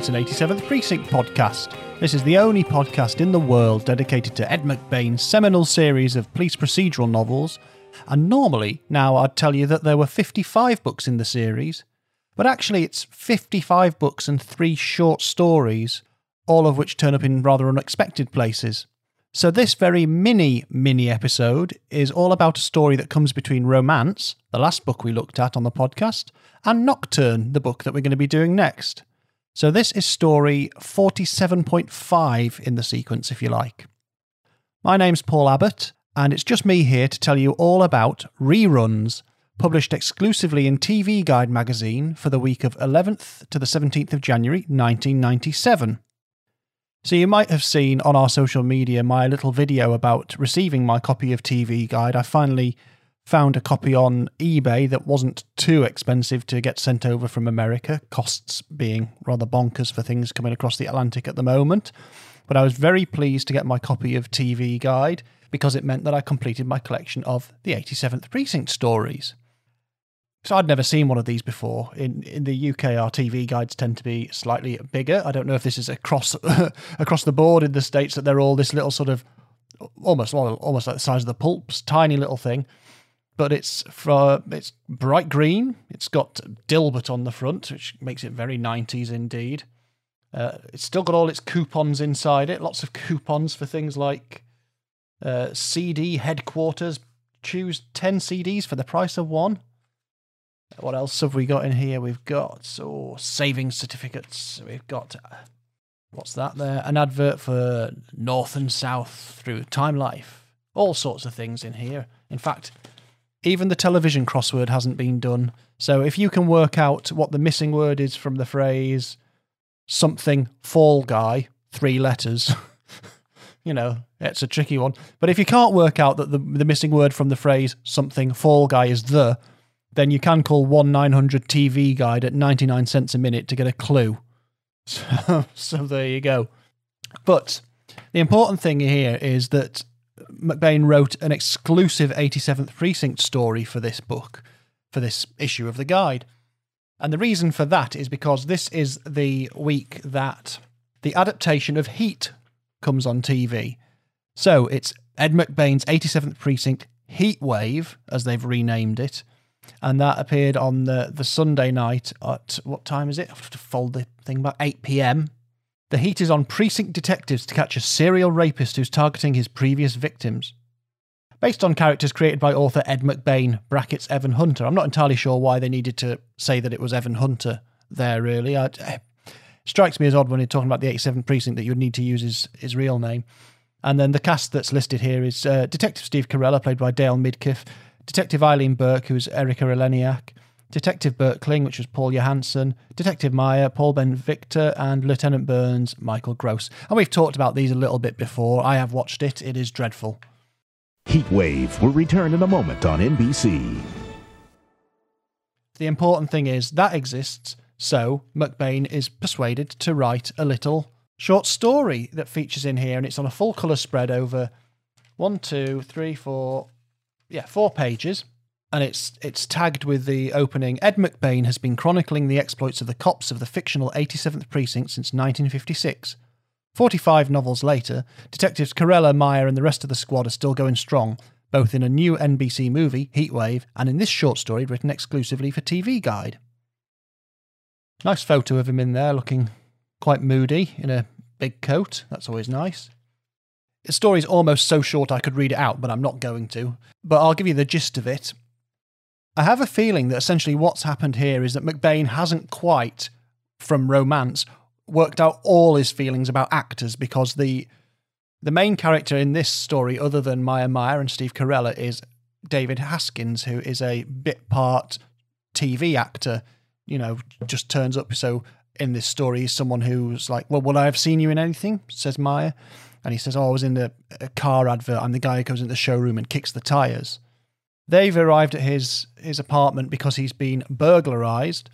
It's an 87th Precinct podcast. This is the only podcast in the world dedicated to Ed McBain's seminal series of police procedural novels. And normally, now I'd tell you that there were 55 books in the series, but actually it's 55 books and three short stories, all of which turn up in rather unexpected places. So, this very mini, mini episode is all about a story that comes between Romance, the last book we looked at on the podcast, and Nocturne, the book that we're going to be doing next. So, this is story 47.5 in the sequence, if you like. My name's Paul Abbott, and it's just me here to tell you all about Reruns, published exclusively in TV Guide magazine for the week of 11th to the 17th of January 1997. So, you might have seen on our social media my little video about receiving my copy of TV Guide. I finally found a copy on eBay that wasn't too expensive to get sent over from America, costs being rather bonkers for things coming across the Atlantic at the moment. But I was very pleased to get my copy of TV Guide because it meant that I completed my collection of the 87th Precinct stories. So I'd never seen one of these before. In in the UK, our TV guides tend to be slightly bigger. I don't know if this is across across the board in the states that they're all this little sort of almost almost like the size of the pulps, tiny little thing. But it's for it's bright green. It's got Dilbert on the front, which makes it very 90s indeed. Uh, it's still got all its coupons inside it. Lots of coupons for things like uh, CD headquarters. Choose 10 CDs for the price of one. What else have we got in here? We've got oh, savings certificates. We've got what's that there? An advert for North and South through Time Life. All sorts of things in here. In fact, even the television crossword hasn't been done. So if you can work out what the missing word is from the phrase something fall guy, three letters, you know, it's a tricky one. But if you can't work out that the, the missing word from the phrase something fall guy is the, then you can call 1 900 TV Guide at 99 cents a minute to get a clue. So, so there you go. But the important thing here is that McBain wrote an exclusive 87th Precinct story for this book, for this issue of the guide. And the reason for that is because this is the week that the adaptation of Heat comes on TV. So it's Ed McBain's 87th Precinct Heat Wave, as they've renamed it and that appeared on the, the Sunday night at what time is it? I have to fold the thing back. 8 p.m. The heat is on precinct detectives to catch a serial rapist who's targeting his previous victims. Based on characters created by author Ed McBain, brackets Evan Hunter. I'm not entirely sure why they needed to say that it was Evan Hunter there, really. I, it strikes me as odd when you're talking about the 87th precinct that you would need to use his, his real name. And then the cast that's listed here is uh, Detective Steve Carella, played by Dale Midkiff, Detective Eileen Burke, who's Erica Eleniak, Detective Bert Kling, which was Paul Johansson, Detective Meyer, Paul Ben Victor, and Lieutenant Burns, Michael Gross. And we've talked about these a little bit before. I have watched it, it is dreadful. Heat Wave will return in a moment on NBC. The important thing is that exists, so McBain is persuaded to write a little short story that features in here, and it's on a full colour spread over one, two, three, four, yeah, four pages, and it's it's tagged with the opening. Ed McBain has been chronicling the exploits of the cops of the fictional 87th Precinct since 1956. 45 novels later, detectives Carella, Meyer, and the rest of the squad are still going strong, both in a new NBC movie, Heatwave, and in this short story written exclusively for TV Guide. Nice photo of him in there, looking quite moody in a big coat. That's always nice. The story's almost so short I could read it out, but I'm not going to. But I'll give you the gist of it. I have a feeling that essentially what's happened here is that McBain hasn't quite, from romance, worked out all his feelings about actors because the the main character in this story, other than Maya Meyer and Steve Carella, is David Haskins, who is a bit part TV actor. You know, just turns up. So in this story, he's someone who's like, "Well, will I have seen you in anything?" Says Meyer and he says, "Oh, I was in the a car advert. I'm the guy who goes into the showroom and kicks the tires." They've arrived at his his apartment because he's been burglarized,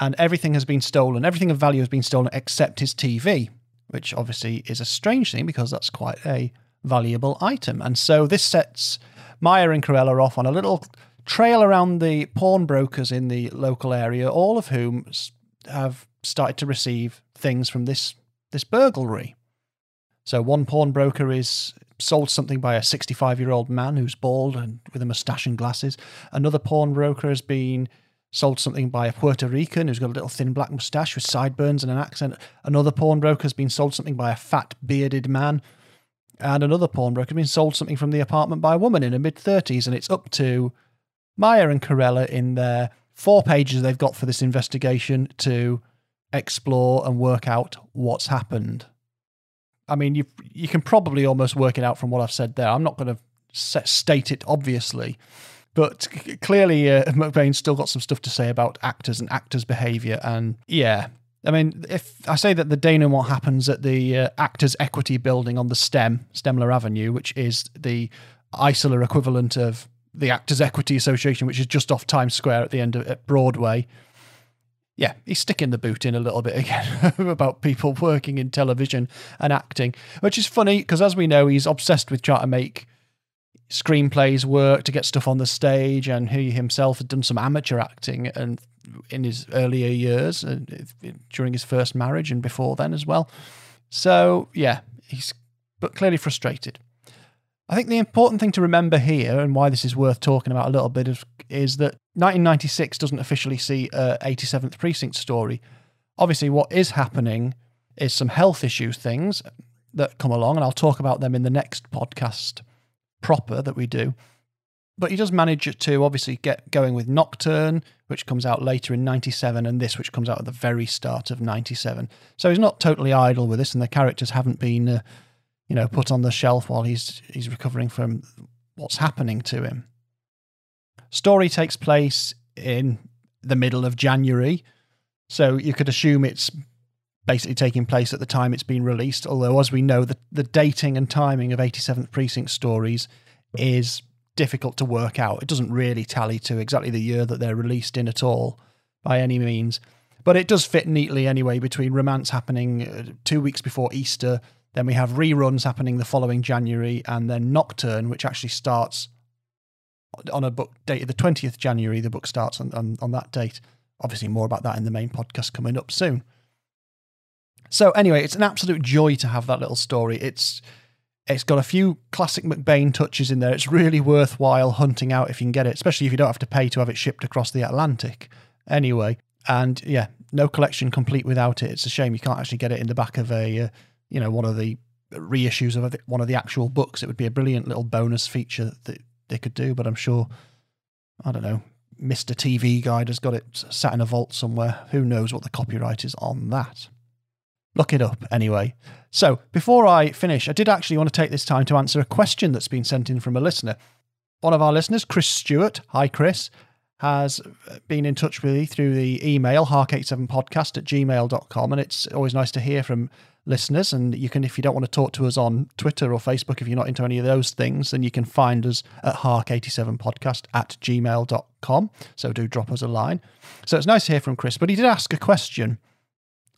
and everything has been stolen. Everything of value has been stolen except his TV, which obviously is a strange thing because that's quite a valuable item. And so this sets Meyer and Carella off on a little trail around the pawnbrokers in the local area, all of whom have started to receive things from this this burglary. So one pawnbroker is sold something by a 65 year old man who's bald and with a mustache and glasses. Another pawnbroker has been sold something by a Puerto Rican who's got a little thin black mustache with sideburns and an accent. Another pawnbroker has been sold something by a fat bearded man. And another pawnbroker has been sold something from the apartment by a woman in her mid 30s. And it's up to Meyer and Carella in their four pages they've got for this investigation to explore and work out what's happened. I mean, you you can probably almost work it out from what I've said there. I'm not going to state it obviously, but clearly uh, McBain's still got some stuff to say about actors and actors' behaviour. And yeah, I mean, if I say that the denouement happens at the uh, Actors Equity Building on the STEM, Stemler Avenue, which is the Isola equivalent of the Actors Equity Association, which is just off Times Square at the end of at Broadway yeah, he's sticking the boot in a little bit again about people working in television and acting, which is funny because, as we know, he's obsessed with trying to make screenplays work to get stuff on the stage, and he himself had done some amateur acting and in his earlier years, uh, during his first marriage and before then as well. So yeah, he's but clearly frustrated. I think the important thing to remember here, and why this is worth talking about a little bit, is, is that 1996 doesn't officially see a 87th Precinct story. Obviously, what is happening is some health issue things that come along, and I'll talk about them in the next podcast proper that we do. But he does manage to obviously get going with Nocturne, which comes out later in 97, and this, which comes out at the very start of 97. So he's not totally idle with this, and the characters haven't been. Uh, you know, put on the shelf while he's he's recovering from what's happening to him. Story takes place in the middle of January, so you could assume it's basically taking place at the time it's been released. Although, as we know, the, the dating and timing of 87th Precinct stories is difficult to work out. It doesn't really tally to exactly the year that they're released in at all, by any means. But it does fit neatly anyway between romance happening uh, two weeks before Easter then we have reruns happening the following January, and then Nocturne, which actually starts on a book date the 20th January. The book starts on, on, on that date. Obviously, more about that in the main podcast coming up soon. So, anyway, it's an absolute joy to have that little story. It's it's got a few classic McBain touches in there. It's really worthwhile hunting out if you can get it, especially if you don't have to pay to have it shipped across the Atlantic. Anyway, and yeah, no collection complete without it. It's a shame you can't actually get it in the back of a uh, you know, one of the reissues of one of the actual books. It would be a brilliant little bonus feature that they could do, but I'm sure, I don't know, Mr. TV Guide has got it sat in a vault somewhere. Who knows what the copyright is on that? Look it up anyway. So, before I finish, I did actually want to take this time to answer a question that's been sent in from a listener. One of our listeners, Chris Stewart, hi Chris, has uh, been in touch with me through the email, hark87podcast at gmail.com, and it's always nice to hear from listeners. And you can, if you don't want to talk to us on Twitter or Facebook, if you're not into any of those things, then you can find us at hark87podcast at gmail.com. So do drop us a line. So it's nice to hear from Chris. But he did ask a question.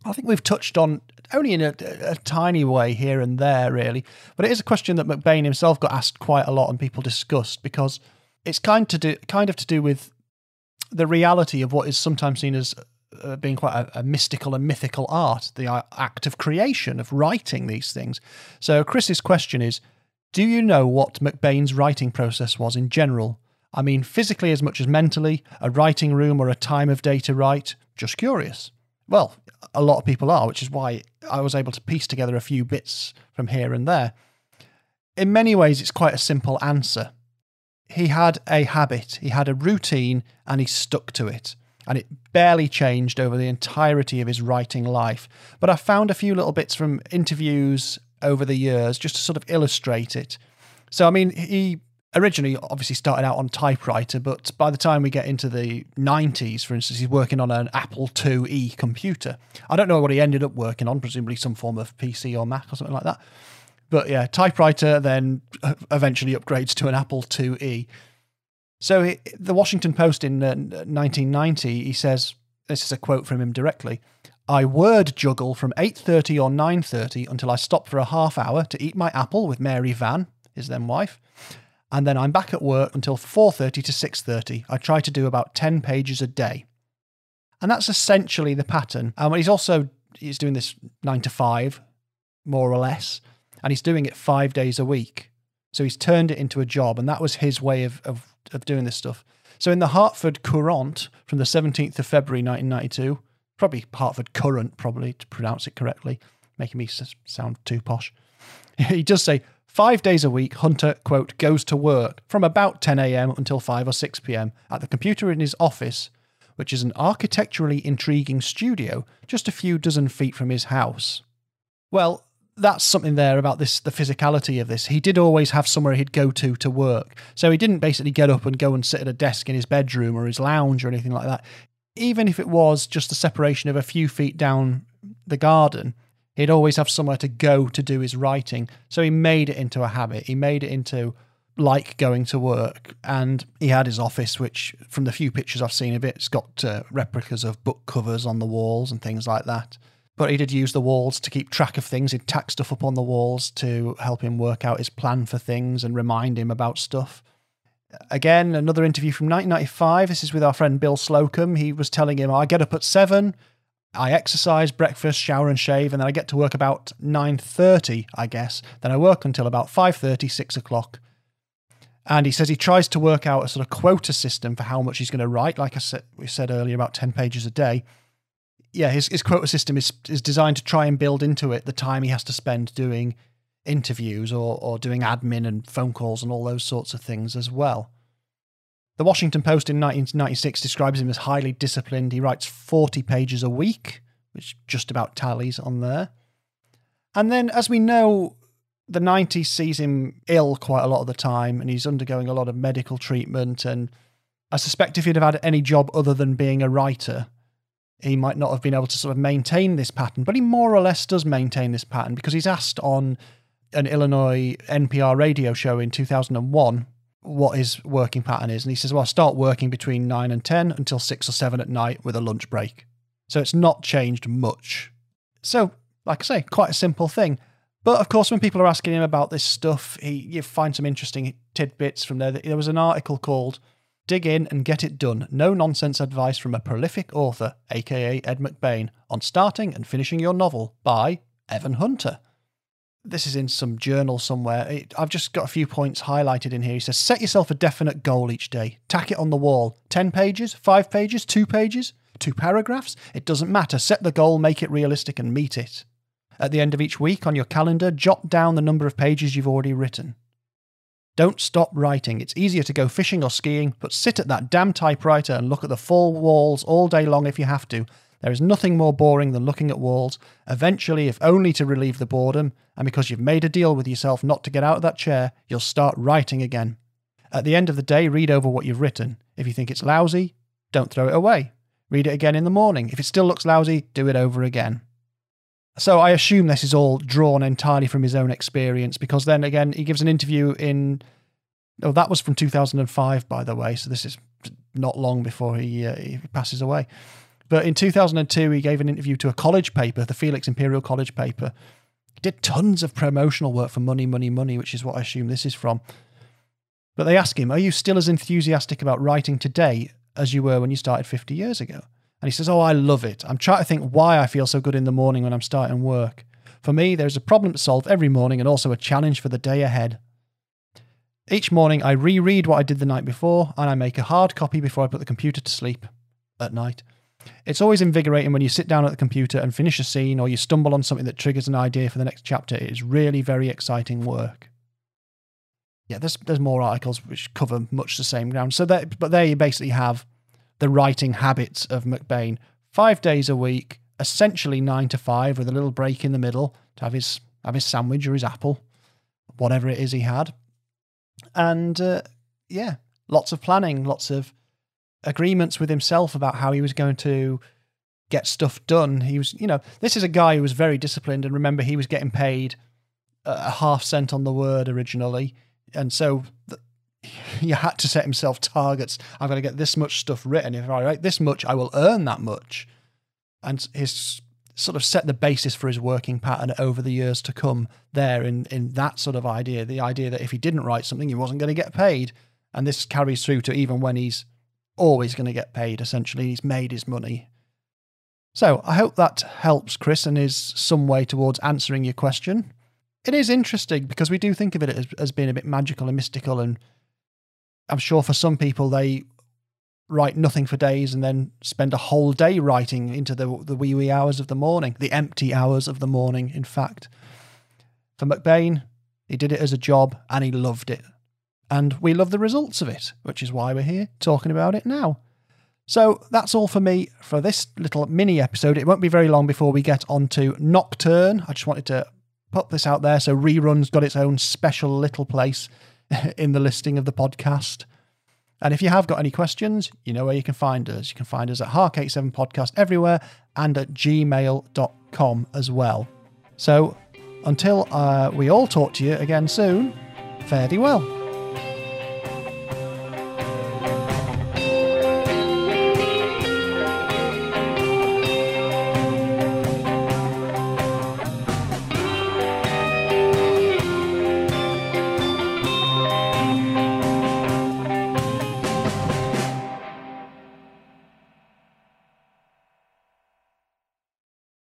I think we've touched on only in a, a, tiny way here and there, really. But it is a question that McBain himself got asked quite a lot and people discussed because it's kind to do kind of to do with the reality of what is sometimes seen as uh, being quite a, a, mystical and mythical art, the uh, act of creation, of writing these things. So, Chris's question is Do you know what McBain's writing process was in general? I mean, physically as much as mentally, a writing room or a time of day to write? Just curious. Well, a lot of people are, which is why I was able to piece together a few bits from here and there. In many ways, it's quite a simple answer. He had a habit, he had a routine, and he stuck to it and it barely changed over the entirety of his writing life. But I found a few little bits from interviews over the years just to sort of illustrate it. So, I mean, he originally obviously started out on typewriter, but by the time we get into the 90s, for instance, he's working on an Apple IIe computer. I don't know what he ended up working on, presumably some form of PC or Mac or something like that. But yeah, typewriter then eventually upgrades to an Apple IIe. So he, the Washington Post in uh, 1990, he says, this is a quote from him directly. I word juggle from 8:30 or 9:30 until I stop for a half hour to eat my apple with Mary Vann, his then wife, and then I'm back at work until 4:30 to 6:30. I try to do about 10 pages a day. And that's essentially the pattern. And he's also he's doing this nine to five, more or less, and he's doing it five days a week. So he's turned it into a job, and that was his way of of, of doing this stuff. So in the Hartford Courant from the 17th of February 1992, probably Hartford Current, probably to pronounce it correctly, making me sound too posh. He does say five days a week, Hunter, quote, goes to work from about 10 a.m. until 5 or 6 p.m. at the computer in his office, which is an architecturally intriguing studio just a few dozen feet from his house. Well, that's something there about this the physicality of this. He did always have somewhere he'd go to to work. So he didn't basically get up and go and sit at a desk in his bedroom or his lounge or anything like that. Even if it was just a separation of a few feet down the garden, he'd always have somewhere to go to do his writing. So he made it into a habit. He made it into like going to work. And he had his office, which, from the few pictures I've seen of it, it's got uh, replicas of book covers on the walls and things like that but he did use the walls to keep track of things. He'd tack stuff up on the walls to help him work out his plan for things and remind him about stuff. Again, another interview from 1995. This is with our friend Bill Slocum. He was telling him, I get up at seven, I exercise, breakfast, shower and shave, and then I get to work about 9.30, I guess. Then I work until about 5.30, 6 o'clock. And he says he tries to work out a sort of quota system for how much he's going to write. Like I said, we said earlier, about 10 pages a day yeah, his, his quota system is is designed to try and build into it the time he has to spend doing interviews or or doing admin and phone calls and all those sorts of things as well. The Washington Post in 1996 describes him as highly disciplined. He writes 40 pages a week, which just about tallies on there. And then, as we know, the 90s sees him ill quite a lot of the time, and he's undergoing a lot of medical treatment. And I suspect if he'd have had any job other than being a writer, he might not have been able to sort of maintain this pattern, but he more or less does maintain this pattern because he's asked on an Illinois NPR radio show in 2001 what his working pattern is. And he says, Well, I start working between 9 and 10 until 6 or 7 at night with a lunch break. So it's not changed much. So, like I say, quite a simple thing. But of course, when people are asking him about this stuff, he you find some interesting tidbits from there. There was an article called Dig in and get it done. No nonsense advice from a prolific author, aka Ed McBain, on starting and finishing your novel by Evan Hunter. This is in some journal somewhere. I've just got a few points highlighted in here. He says, Set yourself a definite goal each day. Tack it on the wall. 10 pages, 5 pages, 2 pages, 2 paragraphs. It doesn't matter. Set the goal, make it realistic, and meet it. At the end of each week on your calendar, jot down the number of pages you've already written. Don't stop writing. It's easier to go fishing or skiing, but sit at that damn typewriter and look at the four walls all day long if you have to. There is nothing more boring than looking at walls. Eventually, if only to relieve the boredom, and because you've made a deal with yourself not to get out of that chair, you'll start writing again. At the end of the day, read over what you've written. If you think it's lousy, don't throw it away. Read it again in the morning. If it still looks lousy, do it over again. So I assume this is all drawn entirely from his own experience because then again, he gives an interview in. Oh, that was from 2005, by the way. So this is not long before he, uh, he passes away. But in 2002, he gave an interview to a college paper, the Felix Imperial College paper. He did tons of promotional work for Money, Money, Money, which is what I assume this is from. But they ask him, Are you still as enthusiastic about writing today as you were when you started 50 years ago? And he says, Oh, I love it. I'm trying to think why I feel so good in the morning when I'm starting work. For me, there's a problem to solve every morning and also a challenge for the day ahead. Each morning, I reread what I did the night before and I make a hard copy before I put the computer to sleep at night. It's always invigorating when you sit down at the computer and finish a scene or you stumble on something that triggers an idea for the next chapter. It is really very exciting work. Yeah, there's there's more articles which cover much the same ground. So but there you basically have the writing habits of McBain. Five days a week, essentially nine to five, with a little break in the middle to have his have his sandwich or his apple, whatever it is he had, and uh, yeah, lots of planning, lots of agreements with himself about how he was going to get stuff done. He was, you know, this is a guy who was very disciplined, and remember, he was getting paid a half cent on the word originally, and so he had to set himself targets. I'm going to get this much stuff written. If I write this much, I will earn that much. And his sort of set the basis for his working pattern over the years to come there in, in that sort of idea. The idea that if he didn't write something, he wasn't going to get paid. And this carries through to even when he's always going to get paid, essentially. He's made his money. So I hope that helps, Chris, and is some way towards answering your question. It is interesting because we do think of it as, as being a bit magical and mystical, and I'm sure for some people they write nothing for days and then spend a whole day writing into the the wee wee hours of the morning, the empty hours of the morning. In fact, for McBain, he did it as a job and he loved it, and we love the results of it, which is why we're here talking about it now. So that's all for me for this little mini episode. It won't be very long before we get on to Nocturne. I just wanted to put this out there so Reruns got its own special little place in the listing of the podcast. And if you have got any questions, you know where you can find us. You can find us at Hark87 Podcast everywhere and at gmail.com as well. So until uh, we all talk to you again soon, fare thee well.